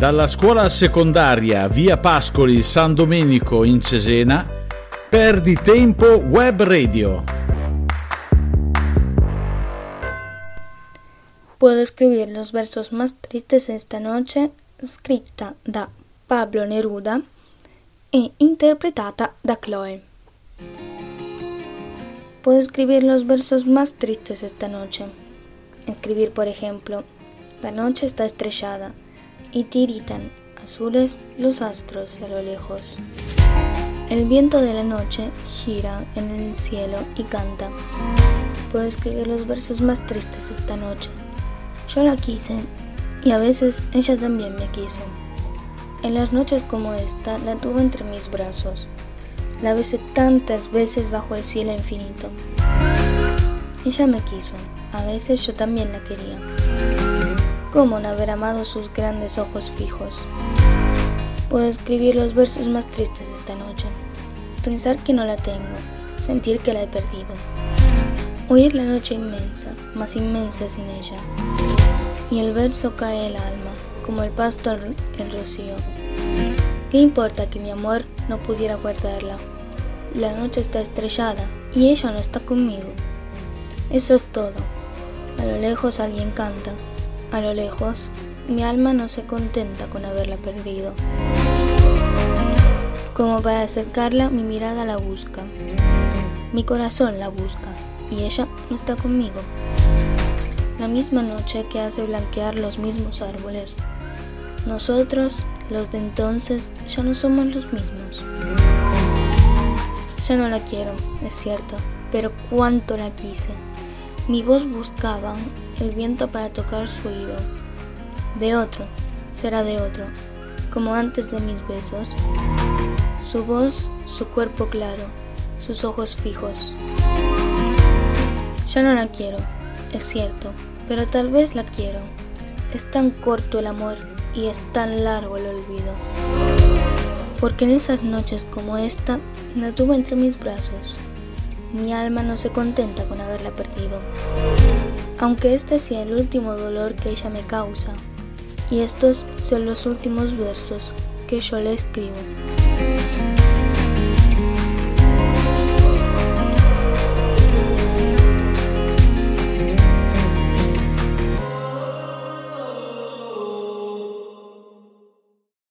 dalla scuola secondaria via Pascoli San Domenico in Cesena, Perdi Tempo Web Radio. Puedo escribir los versos más tristes esta noche, scritta da Pablo Neruda e interpretata da Chloe. Puedo escribir los versos más tristes esta noche. Escribir, por ejemplo, la noche está estrellada y tiritan azules los astros a lo lejos. El viento de la noche gira en el cielo y canta. Puedo escribir los versos más tristes esta noche. Yo la quise y a veces ella también me quiso. En las noches como esta la tuve entre mis brazos. La besé tantas veces bajo el cielo infinito. Ella me quiso, a veces yo también la quería. ¿Cómo no haber amado sus grandes ojos fijos? Puedo escribir los versos más tristes de esta noche. Pensar que no la tengo, sentir que la he perdido. Oír la noche inmensa, más inmensa sin ella. Y el verso cae el alma, como el pasto el rocío. ¿Qué importa que mi amor no pudiera guardarla? La noche está estrellada y ella no está conmigo. Eso es todo. A lo lejos alguien canta a lo lejos, mi alma no se contenta con haberla perdido. Como para acercarla, mi mirada la busca. Mi corazón la busca y ella no está conmigo. La misma noche que hace blanquear los mismos árboles. Nosotros, los de entonces, ya no somos los mismos. Ya no la quiero, es cierto, pero cuánto la quise. Mi voz buscaba el viento para tocar su oído. De otro, será de otro, como antes de mis besos. Su voz, su cuerpo claro, sus ojos fijos. Ya no la quiero, es cierto, pero tal vez la quiero. Es tan corto el amor y es tan largo el olvido. Porque en esas noches como esta, la tuve entre mis brazos mi alma no se contenta con haberla perdido, aunque este sea el último dolor que ella me causa, y estos son los últimos versos que yo le escribo.